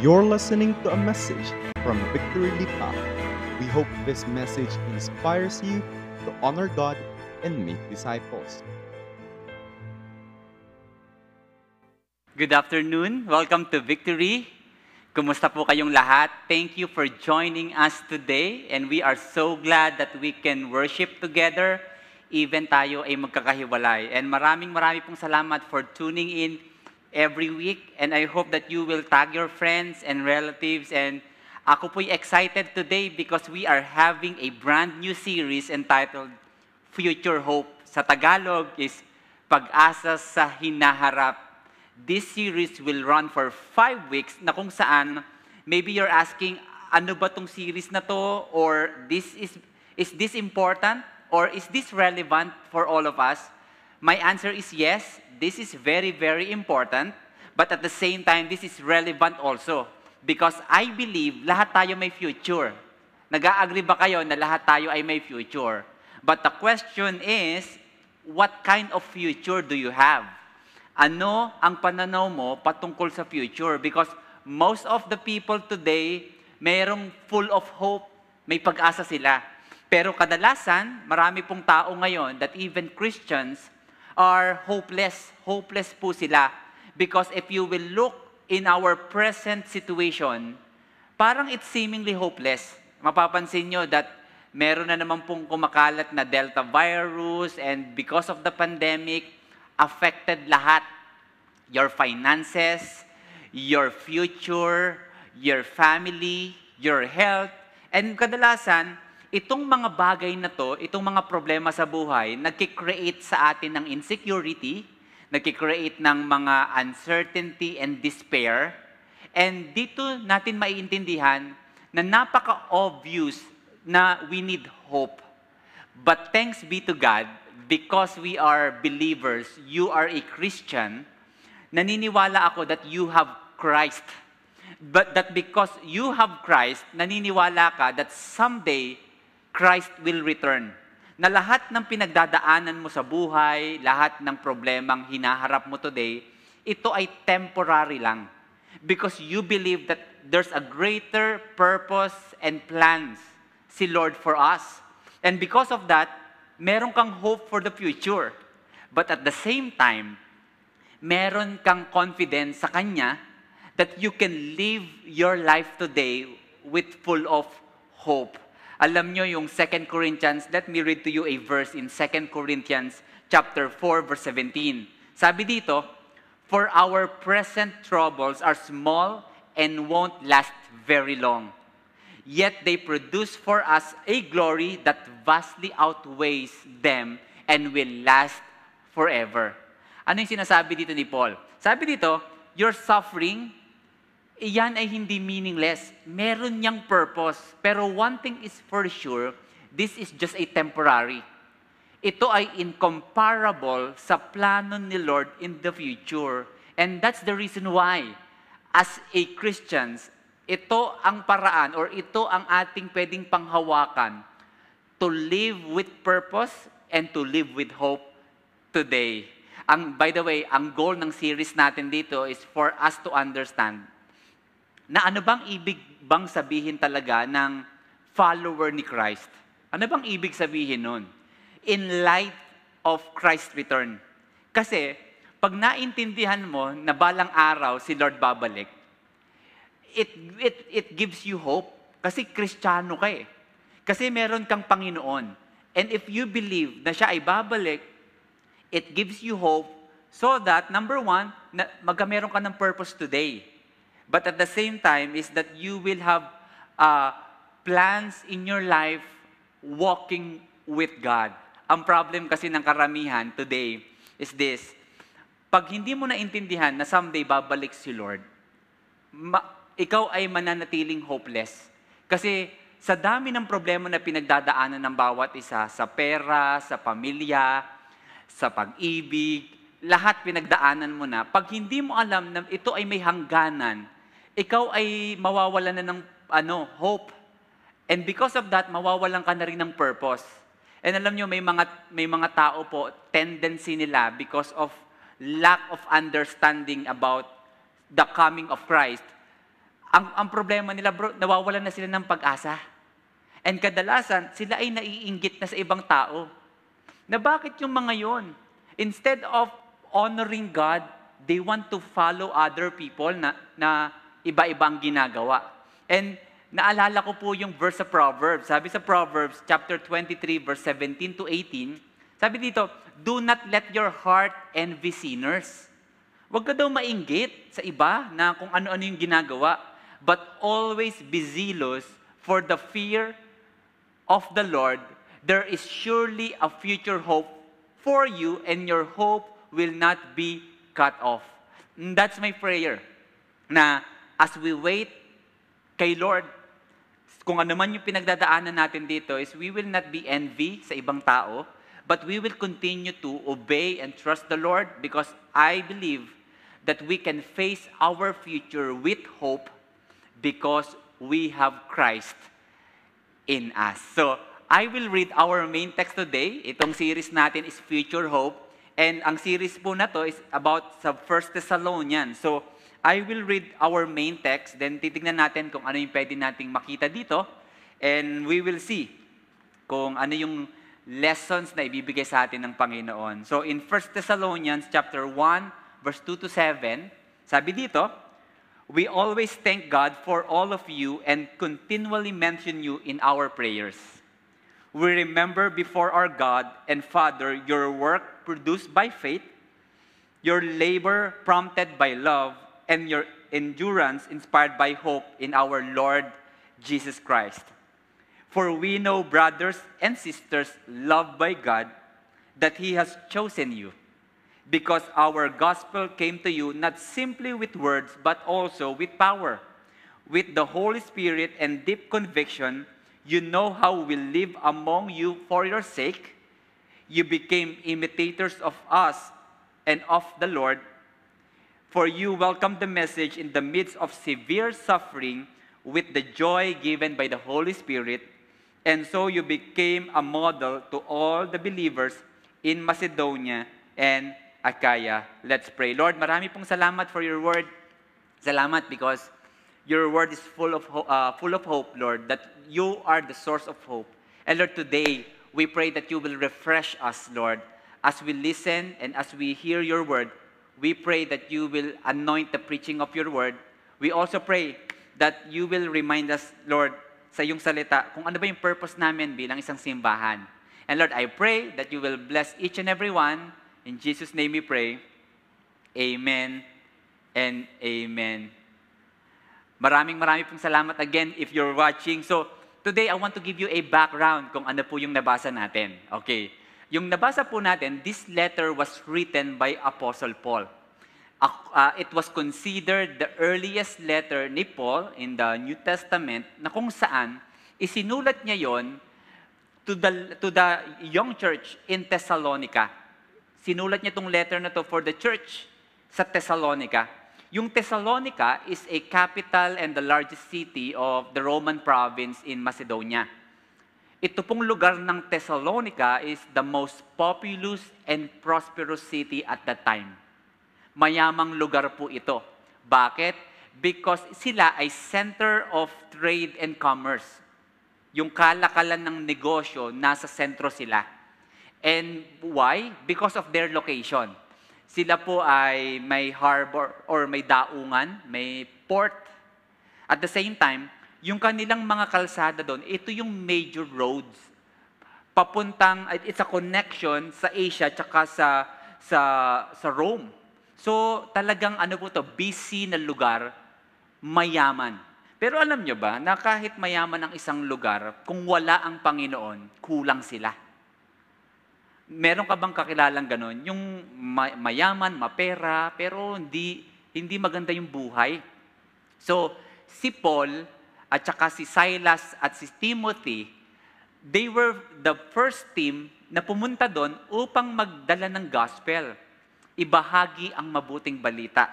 You're listening to a message from Victory Lipa. We hope this message inspires you to honor God and make disciples. Good afternoon. Welcome to Victory. Kumusta po kayong lahat? Thank you for joining us today and we are so glad that we can worship together even tayo ay magkakahiwalay. And maraming marami pong salamat for tuning in every week and I hope that you will tag your friends and relatives and ako po'y excited today because we are having a brand new series entitled Future Hope. Sa Tagalog is Pag-asa sa Hinaharap this series will run for five weeks na kung saan maybe you're asking, ano ba tong series na to? Or this is, is this important? Or is this relevant for all of us? My answer is yes. This is very, very important. But at the same time, this is relevant also. Because I believe lahat tayo may future. Nag-agree ba kayo na lahat tayo ay may future? But the question is, what kind of future do you have? ano ang pananaw mo patungkol sa future? Because most of the people today, mayroong full of hope, may pag-asa sila. Pero kadalasan, marami pong tao ngayon that even Christians are hopeless. Hopeless po sila. Because if you will look in our present situation, parang it's seemingly hopeless. Mapapansin nyo that meron na naman pong kumakalat na Delta virus and because of the pandemic, affected lahat. Your finances, your future, your family, your health. And kadalasan, itong mga bagay na to, itong mga problema sa buhay, nagkikreate sa atin ng insecurity, nagkikreate ng mga uncertainty and despair. And dito natin maiintindihan na napaka-obvious na we need hope. But thanks be to God, because we are believers, you are a Christian, naniniwala ako that you have Christ. But that because you have Christ, naniniwala ka that someday Christ will return. Na lahat ng pinagdadaanan mo sa buhay, lahat ng problemang hinaharap mo today, ito ay temporary lang. Because you believe that there's a greater purpose and plans si Lord for us. And because of that, meron kang hope for the future. But at the same time, meron kang confidence sa Kanya that you can live your life today with full of hope. Alam nyo yung 2 Corinthians, let me read to you a verse in 2 Corinthians chapter 4 verse 17. Sabi dito, For our present troubles are small and won't last very long yet they produce for us a glory that vastly outweighs them and will last forever. Ano yung sinasabi dito ni Paul? Sabi dito, your suffering, iyan ay hindi meaningless. Meron niyang purpose. Pero one thing is for sure, this is just a temporary. Ito ay incomparable sa plano ni Lord in the future. And that's the reason why, as a Christians, ito ang paraan or ito ang ating pwedeng panghawakan to live with purpose and to live with hope today. Ang, by the way, ang goal ng series natin dito is for us to understand na ano bang ibig bang sabihin talaga ng follower ni Christ? Ano bang ibig sabihin nun? In light of Christ's return. Kasi, pag naintindihan mo na balang araw si Lord babalik, it, it, it gives you hope. Kasi kristyano ka eh. Kasi meron kang Panginoon. And if you believe na siya ay babalik, it gives you hope so that, number one, na magkameron ka ng purpose today. But at the same time is that you will have uh, plans in your life walking with God. Ang problem kasi ng karamihan today is this. Pag hindi mo naintindihan na someday babalik si Lord, ma- ikaw ay mananatiling hopeless. Kasi sa dami ng problema na pinagdadaanan ng bawat isa, sa pera, sa pamilya, sa pag-ibig, lahat pinagdaanan mo na. Pag hindi mo alam na ito ay may hangganan, ikaw ay mawawalan na ng ano, hope. And because of that, mawawalan ka na rin ng purpose. And alam nyo, may mga, may mga tao po, tendency nila because of lack of understanding about the coming of Christ, ang, ang problema nila, bro, nawawalan na sila ng pag-asa. And kadalasan, sila ay naiinggit na sa ibang tao. Na bakit yung mga yon? Instead of honoring God, they want to follow other people na, na iba-ibang ginagawa. And naalala ko po yung verse sa Proverbs. Sabi sa Proverbs, chapter 23, verse 17 to 18, sabi dito, Do not let your heart envy sinners. Huwag ka daw mainggit sa iba na kung ano-ano yung ginagawa, but always be zealous for the fear of the Lord. There is surely a future hope for you, and your hope will not be cut off. And that's my prayer. Na as we wait kay Lord, kung ano man yung pinagdadaanan natin dito is we will not be envy sa ibang tao, but we will continue to obey and trust the Lord because I believe that we can face our future with hope because we have Christ in us. So, I will read our main text today. Itong series natin is Future Hope. And ang series po na to is about sa 1 Thessalonians. So, I will read our main text, then titignan natin kung ano yung pwede nating makita dito. And we will see kung ano yung lessons na ibibigay sa atin ng Panginoon. So, in 1 Thessalonians chapter 1, verse 2 to 7, sabi dito, We always thank God for all of you and continually mention you in our prayers. We remember before our God and Father your work produced by faith, your labor prompted by love, and your endurance inspired by hope in our Lord Jesus Christ. For we know, brothers and sisters loved by God, that He has chosen you because our gospel came to you not simply with words, but also with power. With the Holy Spirit and deep conviction, you know how we live among you for your sake. You became imitators of us and of the Lord, for you welcomed the message in the midst of severe suffering with the joy given by the Holy Spirit, and so you became a model to all the believers in Macedonia and Akaya. Let's pray. Lord, marami pong salamat for your word. Salamat because your word is full of, uh, full of hope, Lord, that you are the source of hope. And Lord, today, we pray that you will refresh us, Lord, as we listen and as we hear your word. We pray that you will anoint the preaching of your word. We also pray that you will remind us, Lord, sa iyong salita, kung ano ba yung purpose namin bilang isang simbahan. And Lord, I pray that you will bless each and every one. In Jesus' name we pray. Amen and amen. Maraming maraming pong salamat again if you're watching. So, today I want to give you a background kung ano po yung nabasa natin. Okay. Yung nabasa po natin, this letter was written by Apostle Paul. Uh, it was considered the earliest letter ni Paul in the New Testament na kung saan isinulat niya yon to the, to the young church in Thessalonica. Sinulat niya itong letter na to for the church sa Thessalonica. Yung Thessalonica is a capital and the largest city of the Roman province in Macedonia. Ito pong lugar ng Thessalonica is the most populous and prosperous city at that time. Mayamang lugar po ito. Bakit? Because sila ay center of trade and commerce. Yung kalakalan ng negosyo, nasa sentro sila. And why? Because of their location. Sila po ay may harbor or may daungan, may port. At the same time, yung kanilang mga kalsada doon, ito yung major roads. Papuntang, it's a connection sa Asia tsaka sa, sa, sa Rome. So talagang ano po to, busy na lugar, mayaman. Pero alam nyo ba na kahit mayaman ang isang lugar, kung wala ang Panginoon, kulang sila. Meron ka bang kakilalang ganon? Yung ma- mayaman, mapera, pero hindi, hindi maganda yung buhay. So, si Paul, at saka si Silas at si Timothy, they were the first team na pumunta doon upang magdala ng gospel. Ibahagi ang mabuting balita.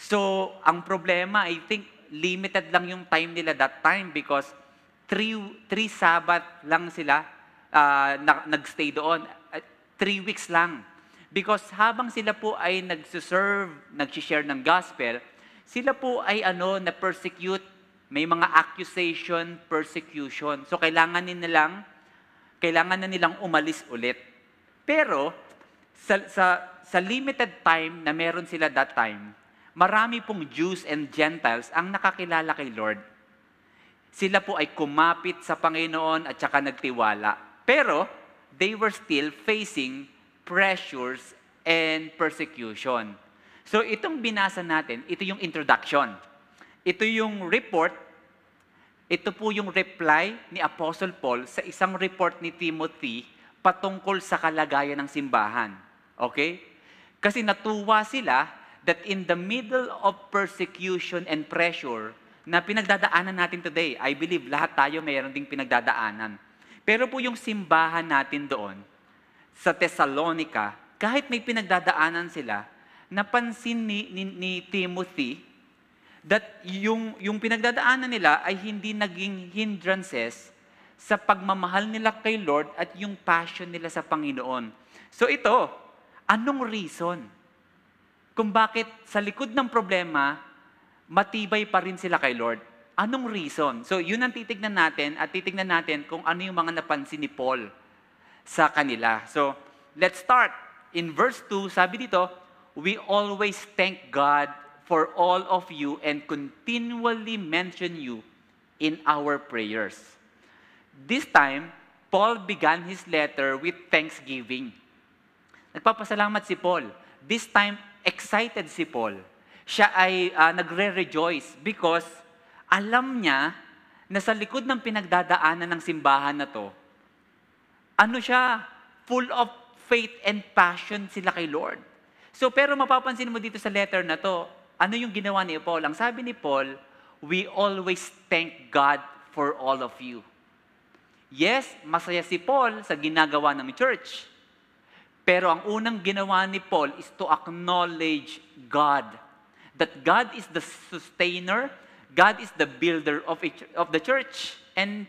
So, ang problema, I think, limited lang yung time nila that time because three, three Sabbath lang sila uh, na, nagstay doon. Uh, three weeks lang. Because habang sila po ay nagsiserve, nag-share ng gospel, Sila po ay ano, na persecute, may mga accusation, persecution. So kailangan nilang kailangan na nilang umalis ulit. Pero sa, sa, sa limited time na meron sila that time, marami pong Jews and Gentiles ang nakakilala kay Lord. Sila po ay kumapit sa Panginoon at saka nagtiwala. Pero they were still facing pressures and persecution. So itong binasa natin, ito yung introduction. Ito yung report, ito po yung reply ni Apostle Paul sa isang report ni Timothy patungkol sa kalagayan ng simbahan. Okay? Kasi natuwa sila that in the middle of persecution and pressure na pinagdadaanan natin today, I believe lahat tayo mayroon ding pinagdadaanan. Pero po yung simbahan natin doon, sa Thessalonica, kahit may pinagdadaanan sila, napansin ni, ni, ni Timothy that yung, yung pinagdadaanan nila ay hindi naging hindrances sa pagmamahal nila kay Lord at yung passion nila sa Panginoon. So ito, anong reason? Kung bakit sa likod ng problema, matibay pa rin sila kay Lord. Anong reason? So yun ang titignan natin at titignan natin kung ano yung mga napansin ni Paul sa kanila. So let's start. In verse 2, sabi dito, we always thank God for all of you and continually mention you in our prayers. This time, Paul began his letter with thanksgiving. Nagpapasalamat si Paul. This time, excited si Paul. Siya ay uh, nagre-rejoice because alam niya na sa likod ng pinagdadaanan ng simbahan na to, ano siya, full of faith and passion sila kay Lord. So, pero mapapansin mo dito sa letter na to, ano yung ginawa ni Paul? Ang sabi ni Paul, we always thank God for all of you. Yes, masaya si Paul sa ginagawa ng church. Pero ang unang ginawa ni Paul is to acknowledge God. That God is the sustainer, God is the builder of, each, of the church. And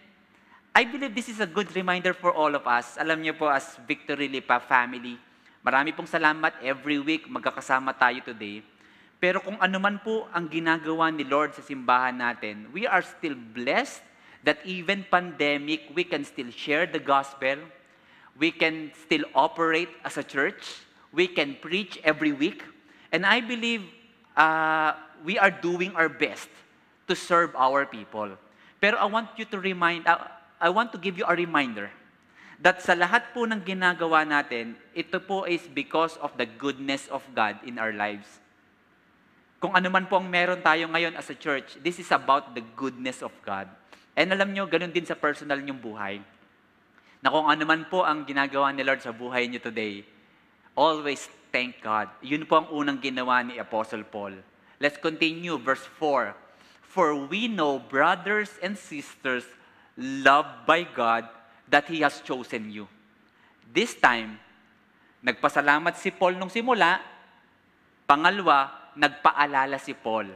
I believe this is a good reminder for all of us. Alam niyo po, as Victory Lipa family, Marami pong salamat. Every week, magkakasama tayo today. Pero kung ano man po ang ginagawa ni Lord sa simbahan natin, we are still blessed that even pandemic, we can still share the gospel. We can still operate as a church. We can preach every week. And I believe uh, we are doing our best to serve our people. Pero I want you to remind, uh, I want to give you a reminder that sa lahat po ng ginagawa natin, ito po is because of the goodness of God in our lives. Kung ano man po ang meron tayo ngayon as a church, this is about the goodness of God. And alam nyo, ganun din sa personal nyong buhay. Na kung ano man po ang ginagawa ni Lord sa buhay nyo today, always thank God. Yun po ang unang ginawa ni Apostle Paul. Let's continue, verse 4. For we know brothers and sisters loved by God that He has chosen you. This time, nagpasalamat si Paul nung simula. Pangalawa, nagpaalala si Paul.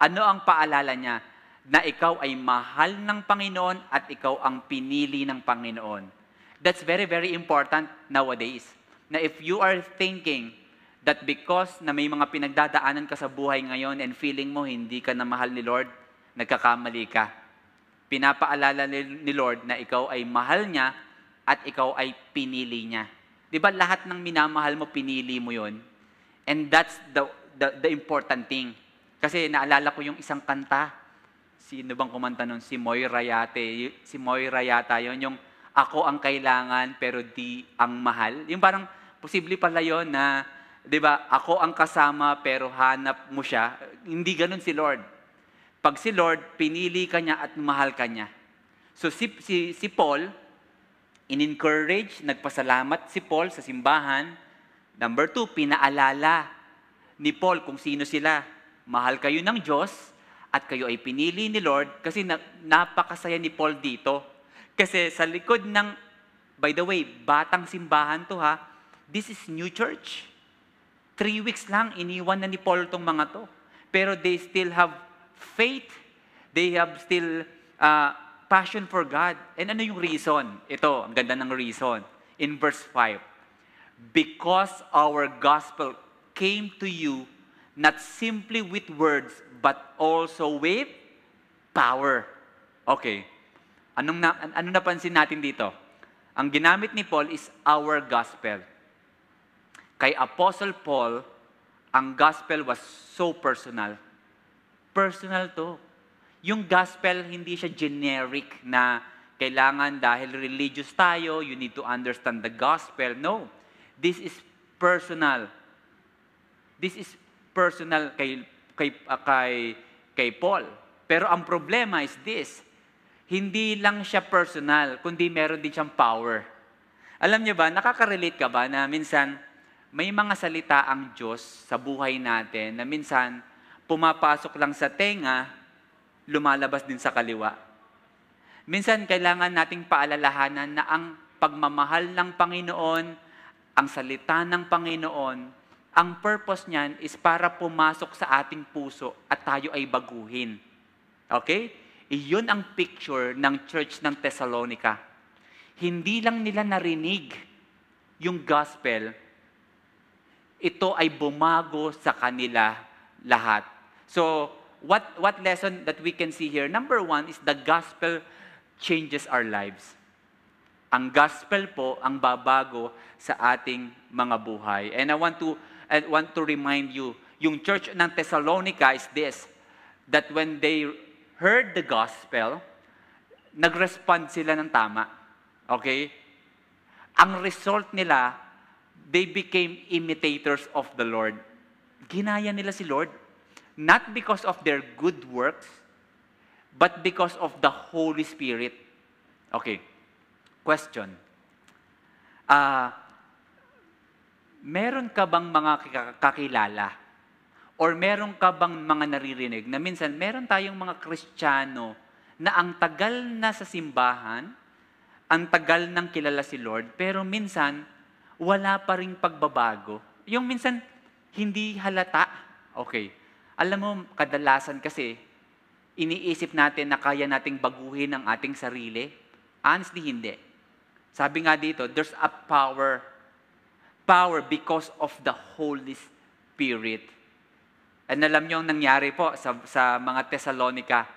Ano ang paalala niya? Na ikaw ay mahal ng Panginoon at ikaw ang pinili ng Panginoon. That's very, very important nowadays. Na if you are thinking that because na may mga pinagdadaanan ka sa buhay ngayon and feeling mo hindi ka na mahal ni Lord, nagkakamali ka pinapaalala ni Lord na ikaw ay mahal niya at ikaw ay pinili niya. Di ba lahat ng minamahal mo, pinili mo yon? And that's the, the, the important thing. Kasi naalala ko yung isang kanta. Sino bang kumanta nun? Si Moira Yate. Si Moira yata yon yung ako ang kailangan pero di ang mahal. Yung parang posible pala yon na, di ba, ako ang kasama pero hanap mo siya. Hindi ganun si Lord pag si Lord, pinili ka niya at mahal ka niya. So si, si, si Paul, in-encourage, nagpasalamat si Paul sa simbahan. Number two, pinaalala ni Paul kung sino sila. Mahal kayo ng Diyos at kayo ay pinili ni Lord kasi na, napakasaya ni Paul dito. Kasi sa likod ng, by the way, batang simbahan to ha, this is new church. Three weeks lang, iniwan na ni Paul tong mga to. Pero they still have faith, they have still uh, passion for God. And ano yung reason? Ito, ang ganda ng reason. In verse 5, Because our gospel came to you not simply with words, but also with power. Okay. Anong na, ano napansin natin dito? Ang ginamit ni Paul is our gospel. Kay Apostle Paul, ang gospel was so personal. Personal to. Yung gospel, hindi siya generic na kailangan dahil religious tayo, you need to understand the gospel. No. This is personal. This is personal kay, kay, uh, kay, kay Paul. Pero ang problema is this, hindi lang siya personal, kundi meron din siyang power. Alam niyo ba, nakaka-relate ka ba na minsan may mga salita ang Diyos sa buhay natin na minsan pumapasok lang sa tenga, lumalabas din sa kaliwa. Minsan kailangan nating paalalahanan na ang pagmamahal ng Panginoon, ang salita ng Panginoon, ang purpose niyan is para pumasok sa ating puso at tayo ay baguhin. Okay? Iyon ang picture ng church ng Thessalonica. Hindi lang nila narinig yung gospel, ito ay bumago sa kanila lahat. So, what, what lesson that we can see here? Number one is the gospel changes our lives. Ang gospel po ang babago sa ating mga buhay. And I want to, I want to remind you, yung church ng Thessalonica is this, that when they heard the gospel, nag-respond sila ng tama. Okay? Ang result nila, they became imitators of the Lord. Ginaya nila si Lord. Not because of their good works, but because of the Holy Spirit. Okay. Question. Uh, meron ka bang mga kakilala? Or meron ka bang mga naririnig na minsan meron tayong mga Kristiyano na ang tagal na sa simbahan, ang tagal nang kilala si Lord, pero minsan wala pa ring pagbabago. Yung minsan, hindi halata. Okay. Alam mo, kadalasan kasi, iniisip natin na kaya nating baguhin ang ating sarili. Honestly, hindi. Sabi nga dito, there's a power. Power because of the Holy Spirit. And alam niyo ang nangyari po sa, sa mga Thessalonica.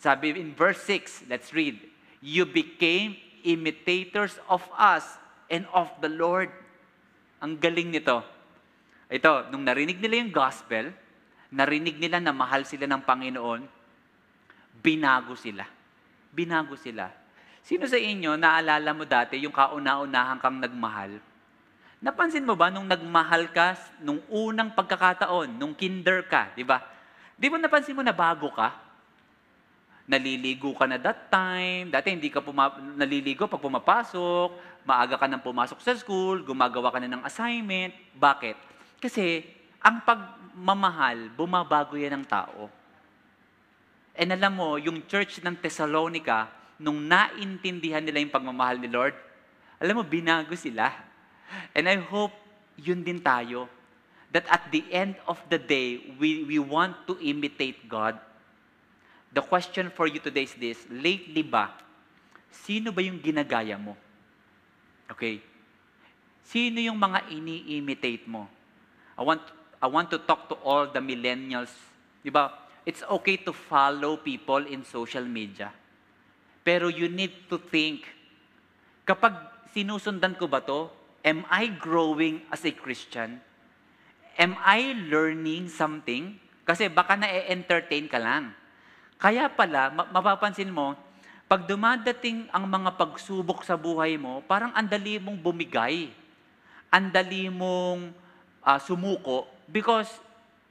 Sabi in verse 6, let's read. You became imitators of us and of the Lord. Ang galing nito. Ito, nung narinig nila yung gospel, narinig nila na mahal sila ng Panginoon, binago sila. Binago sila. Sino sa inyo, naalala mo dati yung kauna-unahan kang nagmahal? Napansin mo ba nung nagmahal ka, nung unang pagkakataon, nung kinder ka, di ba? Di ba napansin mo na bago ka? Naliligo ka na that time. Dati hindi ka puma- naliligo pag pumapasok. Maaga ka nang pumasok sa school. Gumagawa ka na ng assignment. Bakit? Kasi ang pagmamahal, bumabago yan ng tao. And alam mo, yung church ng Thessalonica, nung naintindihan nila yung pagmamahal ni Lord, alam mo, binago sila. And I hope yun din tayo. That at the end of the day, we, we want to imitate God The question for you today is this, lately ba, sino ba yung ginagaya mo? Okay? Sino yung mga ini-imitate mo? I want, I want to talk to all the millennials. Di ba? It's okay to follow people in social media. Pero you need to think, kapag sinusundan ko ba to, am I growing as a Christian? Am I learning something? Kasi baka na-entertain ka lang. Kaya pala, mapapansin mo, pag dumadating ang mga pagsubok sa buhay mo, parang andali mong bumigay. Andali mong uh, sumuko because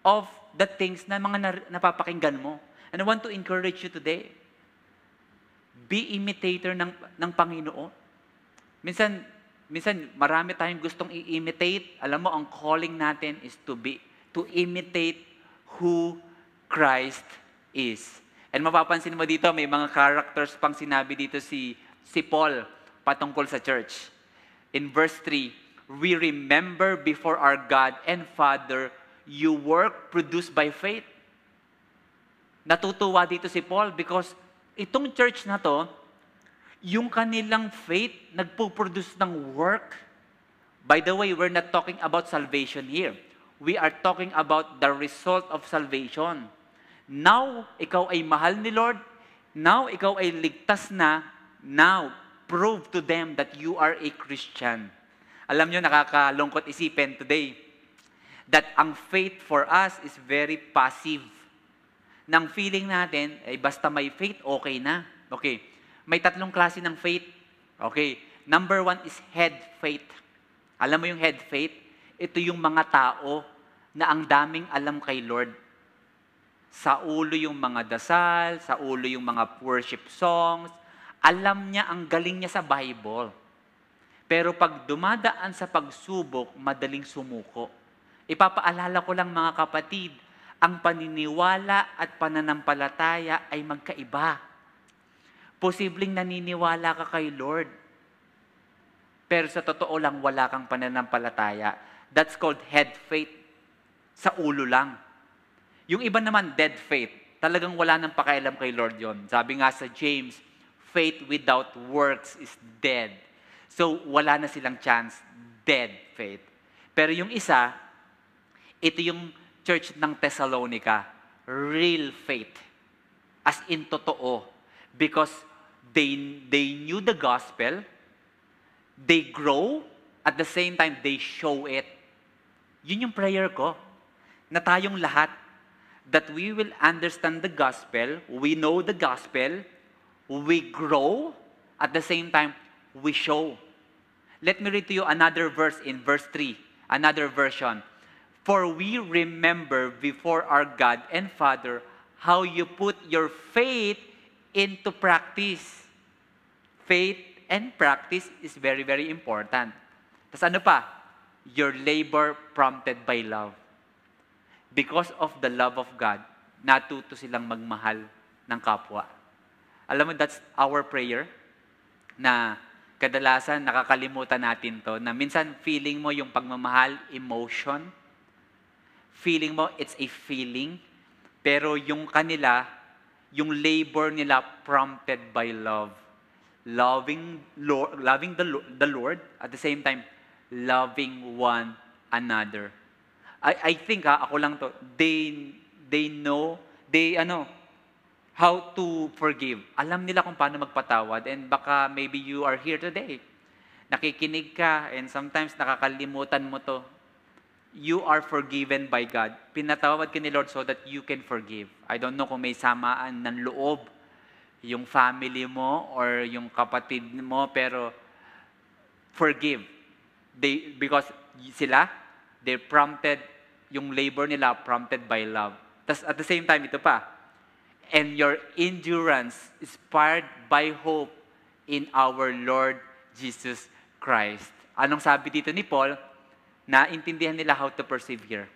of the things na mga napapakinggan mo. And I want to encourage you today. Be imitator ng, ng Panginoon. Minsan, minsan marami tayong gustong i-imitate. Alam mo, ang calling natin is to be, to imitate who Christ is. And mapapansin mo dito, may mga characters pang sinabi dito si, si Paul patungkol sa church. In verse 3, we remember before our God and Father you work produced by faith. Natutuwa dito si Paul because itong church na to, yung kanilang faith nagpo-produce ng work. By the way, we're not talking about salvation here. we are talking about the result of salvation. Now, ikaw ay mahal ni Lord. Now, ikaw ay ligtas na. Now, prove to them that you are a Christian. Alam nyo, nakakalungkot isipin today that ang faith for us is very passive. Nang feeling natin, ay basta may faith, okay na. Okay. May tatlong klase ng faith. Okay. Number one is head faith. Alam mo yung head faith? Ito yung mga tao na ang daming alam kay Lord. Sa ulo yung mga dasal, sa ulo yung mga worship songs. Alam niya, ang galing niya sa Bible. Pero pag dumadaan sa pagsubok, madaling sumuko. Ipapaalala ko lang mga kapatid, ang paniniwala at pananampalataya ay magkaiba. Posibleng naniniwala ka kay Lord, pero sa totoo lang wala kang pananampalataya. That's called head faith. Sa ulo lang. Yung iba naman, dead faith. Talagang wala nang pakialam kay Lord yon. Sabi nga sa James, faith without works is dead. So, wala na silang chance. Dead faith. Pero yung isa, ito yung church ng Thessalonica. Real faith. As in totoo. Because they, they knew the gospel, they grow, at the same time, they show it. Yun yung prayer ko. Na tayong lahat, that we will understand the gospel, we know the gospel, we grow, at the same time, we show. Let me read to you another verse in verse 3, another version. For we remember before our God and Father how you put your faith into practice. Faith and practice is very, very important. Tapos ano pa? Your labor prompted by love. Because of the love of God, natuto silang magmahal ng kapwa. Alam mo, that's our prayer na kadalasan nakakalimutan natin to na minsan feeling mo yung pagmamahal, emotion, feeling mo it's a feeling, pero yung kanila, yung labor nila prompted by love. Loving, Lord, loving the, the Lord, at the same time, loving one another. I, I think ha, ako lang to, they, they know, they ano, how to forgive. Alam nila kung paano magpatawad and baka maybe you are here today. Nakikinig ka and sometimes nakakalimutan mo to. You are forgiven by God. Pinatawad ka ni Lord so that you can forgive. I don't know kung may samaan ng loob yung family mo or yung kapatid mo pero forgive. They, because sila, they prompted, yung labor nila prompted by love. Tapos at the same time, ito pa, and your endurance inspired by hope in our Lord Jesus Christ. Anong sabi dito ni Paul? Naintindihan nila how to persevere.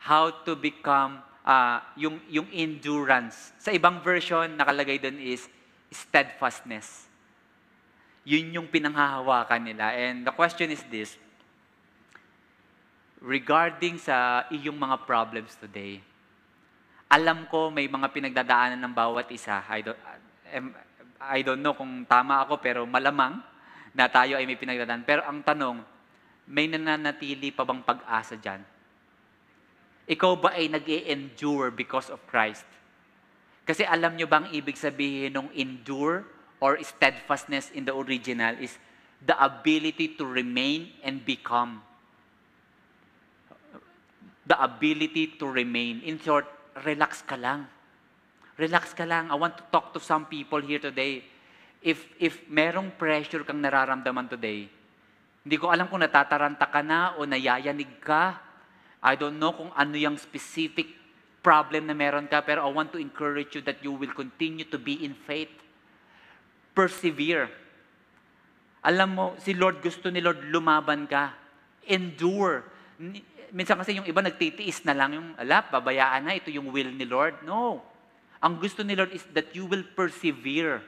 How to become, uh, yung, yung endurance. Sa ibang version, nakalagay doon is steadfastness. Yun yung pinanghahawakan nila. And the question is this, regarding sa iyong mga problems today, alam ko may mga pinagdadaanan ng bawat isa. I don't, I don't know kung tama ako, pero malamang na tayo ay may pinagdadaanan. Pero ang tanong, may nananatili pa bang pag-asa dyan? Ikaw ba ay nag endure because of Christ? Kasi alam nyo bang ibig sabihin ng endure or steadfastness in the original is the ability to remain and become. The ability to remain. In short, relax ka lang. Relax ka lang. I want to talk to some people here today. If, if merong pressure kang nararamdaman today, hindi ko alam kung natataranta ka na o nayayanig ka. I don't know kung ano yung specific problem na meron ka, pero I want to encourage you that you will continue to be in faith. Persevere. Alam mo, si Lord gusto ni Lord lumaban ka. Endure. Minsan kasi yung iba nagtitiis na lang yung, ala, babayaan na, ito yung will ni Lord. No. Ang gusto ni Lord is that you will persevere.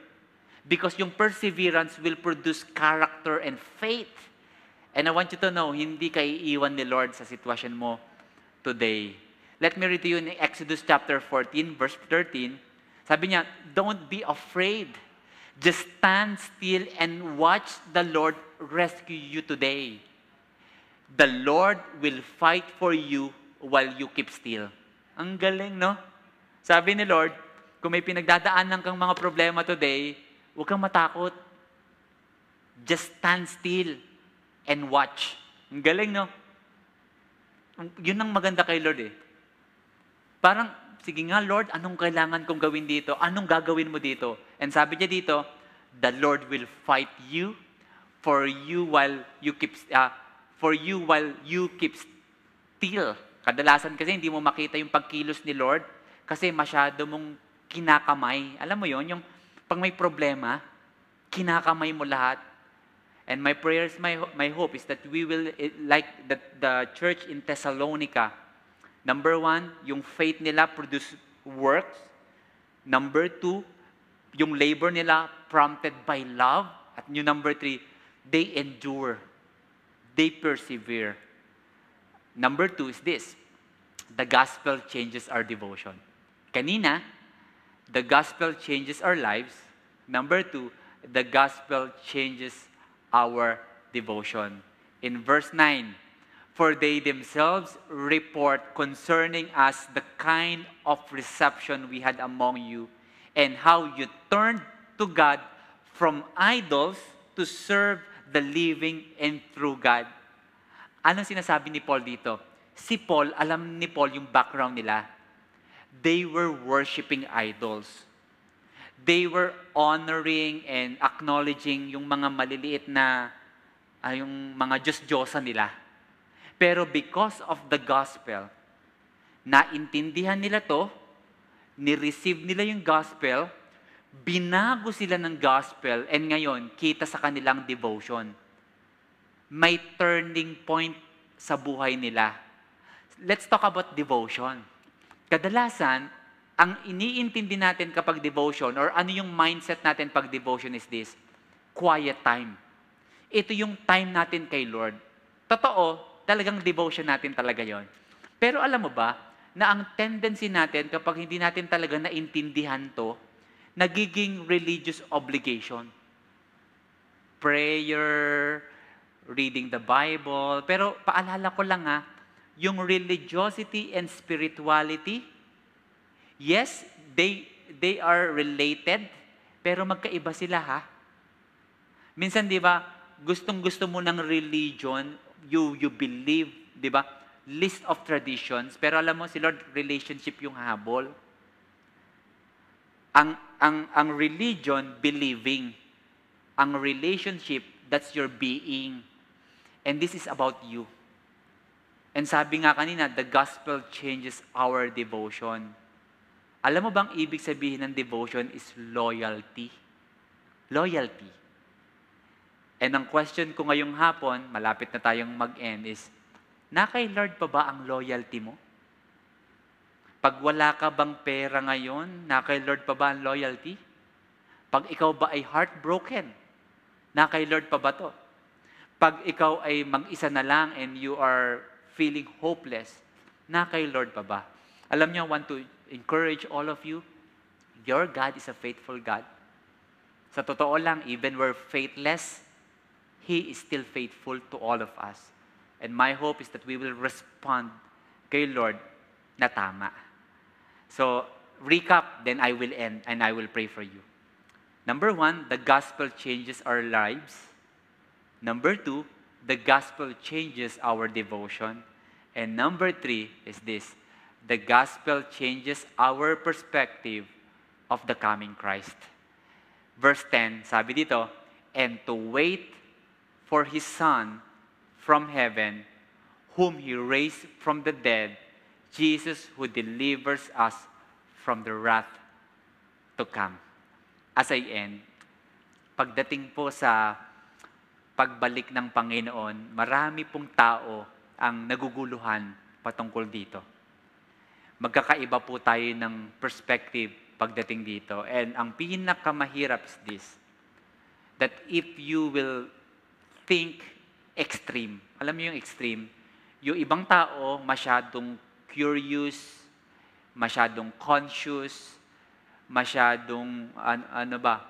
Because yung perseverance will produce character and faith. And I want you to know, hindi ka iiwan ni Lord sa sitwasyon mo today. Let me read to you in Exodus chapter 14, verse 13. Sabi niya, don't be afraid. Just stand still and watch the Lord rescue you today. the Lord will fight for you while you keep still. Ang galing, no? Sabi ni Lord, kung may pinagdadaanan kang mga problema today, huwag kang matakot. Just stand still and watch. Ang galing, no? Yun ang maganda kay Lord eh. Parang, sige nga Lord, anong kailangan kong gawin dito? Anong gagawin mo dito? And sabi niya dito, the Lord will fight you for you while you keep uh, for you while you keep still. Kadalasan kasi hindi mo makita yung pagkilos ni Lord kasi masyado mong kinakamay. Alam mo yon yung pag may problema, kinakamay mo lahat. And my prayers, my, my hope is that we will, eh, like the, the church in Thessalonica, number one, yung faith nila produce works. Number two, yung labor nila prompted by love. At yung number three, they endure. They persevere. Number two is this, the gospel changes our devotion. Kanina, the gospel changes our lives. Number two, the gospel changes our devotion. In verse 9, for they themselves report concerning us the kind of reception we had among you and how you turned to God from idols to serve the living and true God. Anong sinasabi ni Paul dito? Si Paul, alam ni Paul yung background nila. They were worshiping idols. They were honoring and acknowledging yung mga maliliit na, uh, yung mga Diyos-Diyosa nila. Pero because of the gospel, naintindihan nila to, ni-receive nila yung gospel, binago sila ng gospel, and ngayon, kita sa kanilang devotion. May turning point sa buhay nila. Let's talk about devotion. Kadalasan, ang iniintindi natin kapag devotion or ano yung mindset natin pag devotion is this, quiet time. Ito yung time natin kay Lord. Totoo, talagang devotion natin talaga yon. Pero alam mo ba, na ang tendency natin kapag hindi natin talaga naintindihan to, nagiging religious obligation. Prayer, reading the Bible. Pero paalala ko lang ha, yung religiosity and spirituality, Yes, they, they are related, pero magkaiba sila ha. Minsan, di ba, gustong-gusto mo ng religion, you, you believe, di ba, list of traditions, pero alam mo, si Lord, relationship yung habol. Ang, ang, ang religion, believing. Ang relationship, that's your being. And this is about you. And sabi nga kanina, the gospel changes our devotion. Alam mo bang ibig sabihin ng devotion is loyalty? Loyalty. And ang question ko ngayong hapon, malapit na tayong mag-end, is, na kay Lord pa ba ang loyalty mo? Pag wala ka bang pera ngayon, na kay Lord pa ba ang loyalty? Pag ikaw ba ay heartbroken, na kay Lord pa ba to? Pag ikaw ay mag-isa na lang and you are feeling hopeless, na kay Lord pa ba? Alam niyo, I want to encourage all of you, your God is a faithful God. Sa totoo lang, even we're faithless, He is still faithful to all of us. And my hope is that we will respond kay Lord na tama. So, recap, then I will end and I will pray for you. Number one, the gospel changes our lives. Number two, the gospel changes our devotion. And number three is this the gospel changes our perspective of the coming Christ. Verse 10, sabi dito, and to wait for His Son from heaven, whom He raised from the dead, Jesus who delivers us from the wrath to come. As I end, pagdating po sa pagbalik ng Panginoon, marami pong tao ang naguguluhan patungkol dito magkakaiba po tayo ng perspective pagdating dito. And ang pinakamahirap is this, that if you will think extreme, alam mo yung extreme, yung ibang tao masyadong curious, masyadong conscious, masyadong, an, ano ba,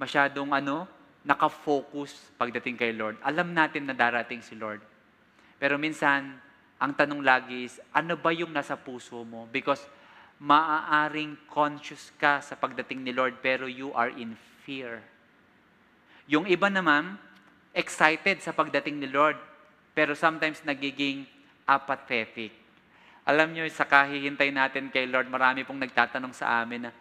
masyadong ano, nakafocus pagdating kay Lord. Alam natin na darating si Lord. Pero minsan, ang tanong lagi is, ano ba yung nasa puso mo? Because maaaring conscious ka sa pagdating ni Lord, pero you are in fear. Yung iba naman, excited sa pagdating ni Lord, pero sometimes nagiging apathetic. Alam nyo, sa kahihintay natin kay Lord, marami pong nagtatanong sa amin na,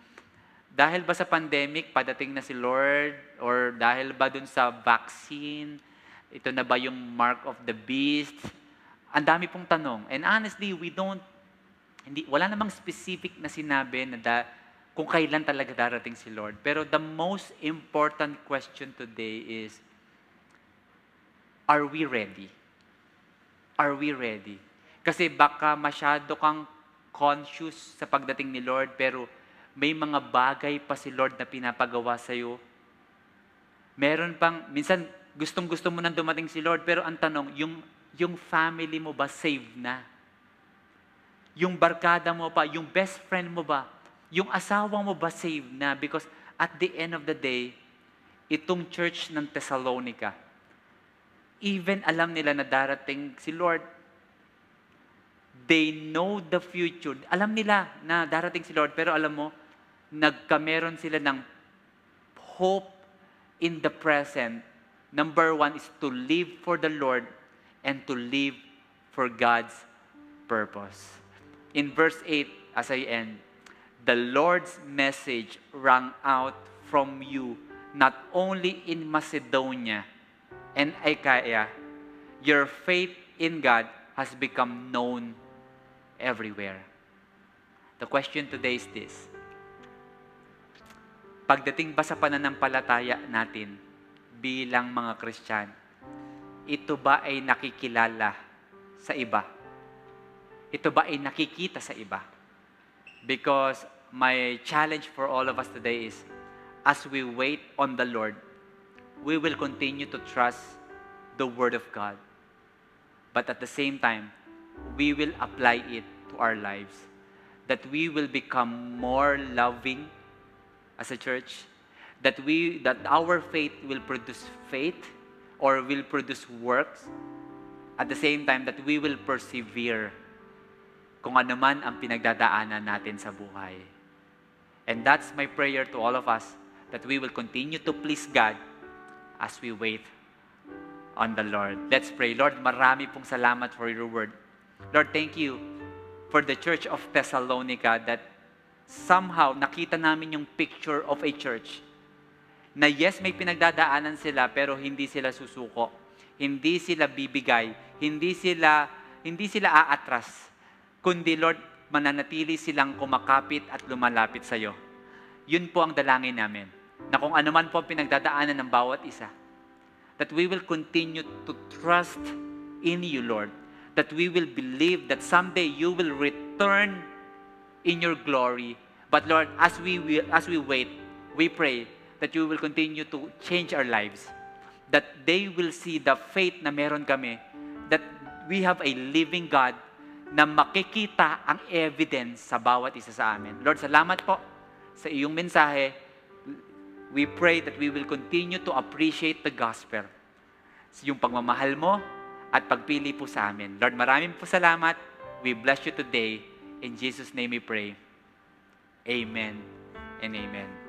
dahil ba sa pandemic, padating na si Lord? Or dahil ba dun sa vaccine? Ito na ba yung mark of the beast? Ang dami pong tanong. And honestly, we don't, hindi, wala namang specific na sinabi na da, kung kailan talaga darating si Lord. Pero the most important question today is, are we ready? Are we ready? Kasi baka masyado kang conscious sa pagdating ni Lord, pero may mga bagay pa si Lord na pinapagawa sa iyo. Meron pang, minsan gustong gusto mo nang dumating si Lord, pero ang tanong, yung, yung family mo ba saved na? Yung barkada mo pa, yung best friend mo ba, yung asawa mo ba saved na? Because at the end of the day, itong church ng Thessalonica, even alam nila na darating si Lord, they know the future. Alam nila na darating si Lord, pero alam mo, nagkameron sila ng hope in the present. Number one is to live for the Lord and to live for God's purpose. In verse 8, as I end, the Lord's message rang out from you not only in Macedonia and Achaia, your faith in God has become known everywhere. The question today is this Pagdating ba sa pananampalataya natin bilang mga Kristyan, ito ba ay nakikilala sa iba? Ito ba ay nakikita sa iba? Because my challenge for all of us today is, as we wait on the Lord, we will continue to trust the Word of God. But at the same time, we will apply it to our lives. That we will become more loving as a church, that we that our faith will produce faith or will produce works at the same time that we will persevere kung ano man ang pinagdadaanan natin sa buhay. And that's my prayer to all of us that we will continue to please God as we wait on the Lord. Let's pray. Lord, marami pong salamat for your word. Lord, thank you for the church of Thessalonica that somehow nakita namin yung picture of a church na yes, may pinagdadaanan sila pero hindi sila susuko. Hindi sila bibigay. Hindi sila hindi sila aatras. Kundi Lord, mananatili silang kumakapit at lumalapit sa iyo. Yun po ang dalangin namin. Na kung ano man po ang pinagdadaanan ng bawat isa, that we will continue to trust in you, Lord. That we will believe that someday you will return in your glory. But Lord, as we will, as we wait, we pray that you will continue to change our lives. That they will see the faith na meron kami. That we have a living God na makikita ang evidence sa bawat isa sa amin. Lord, salamat po sa iyong mensahe. We pray that we will continue to appreciate the gospel. Yung pagmamahal mo at pagpili po sa amin. Lord, maraming po salamat. We bless you today. In Jesus' name we pray. Amen and amen.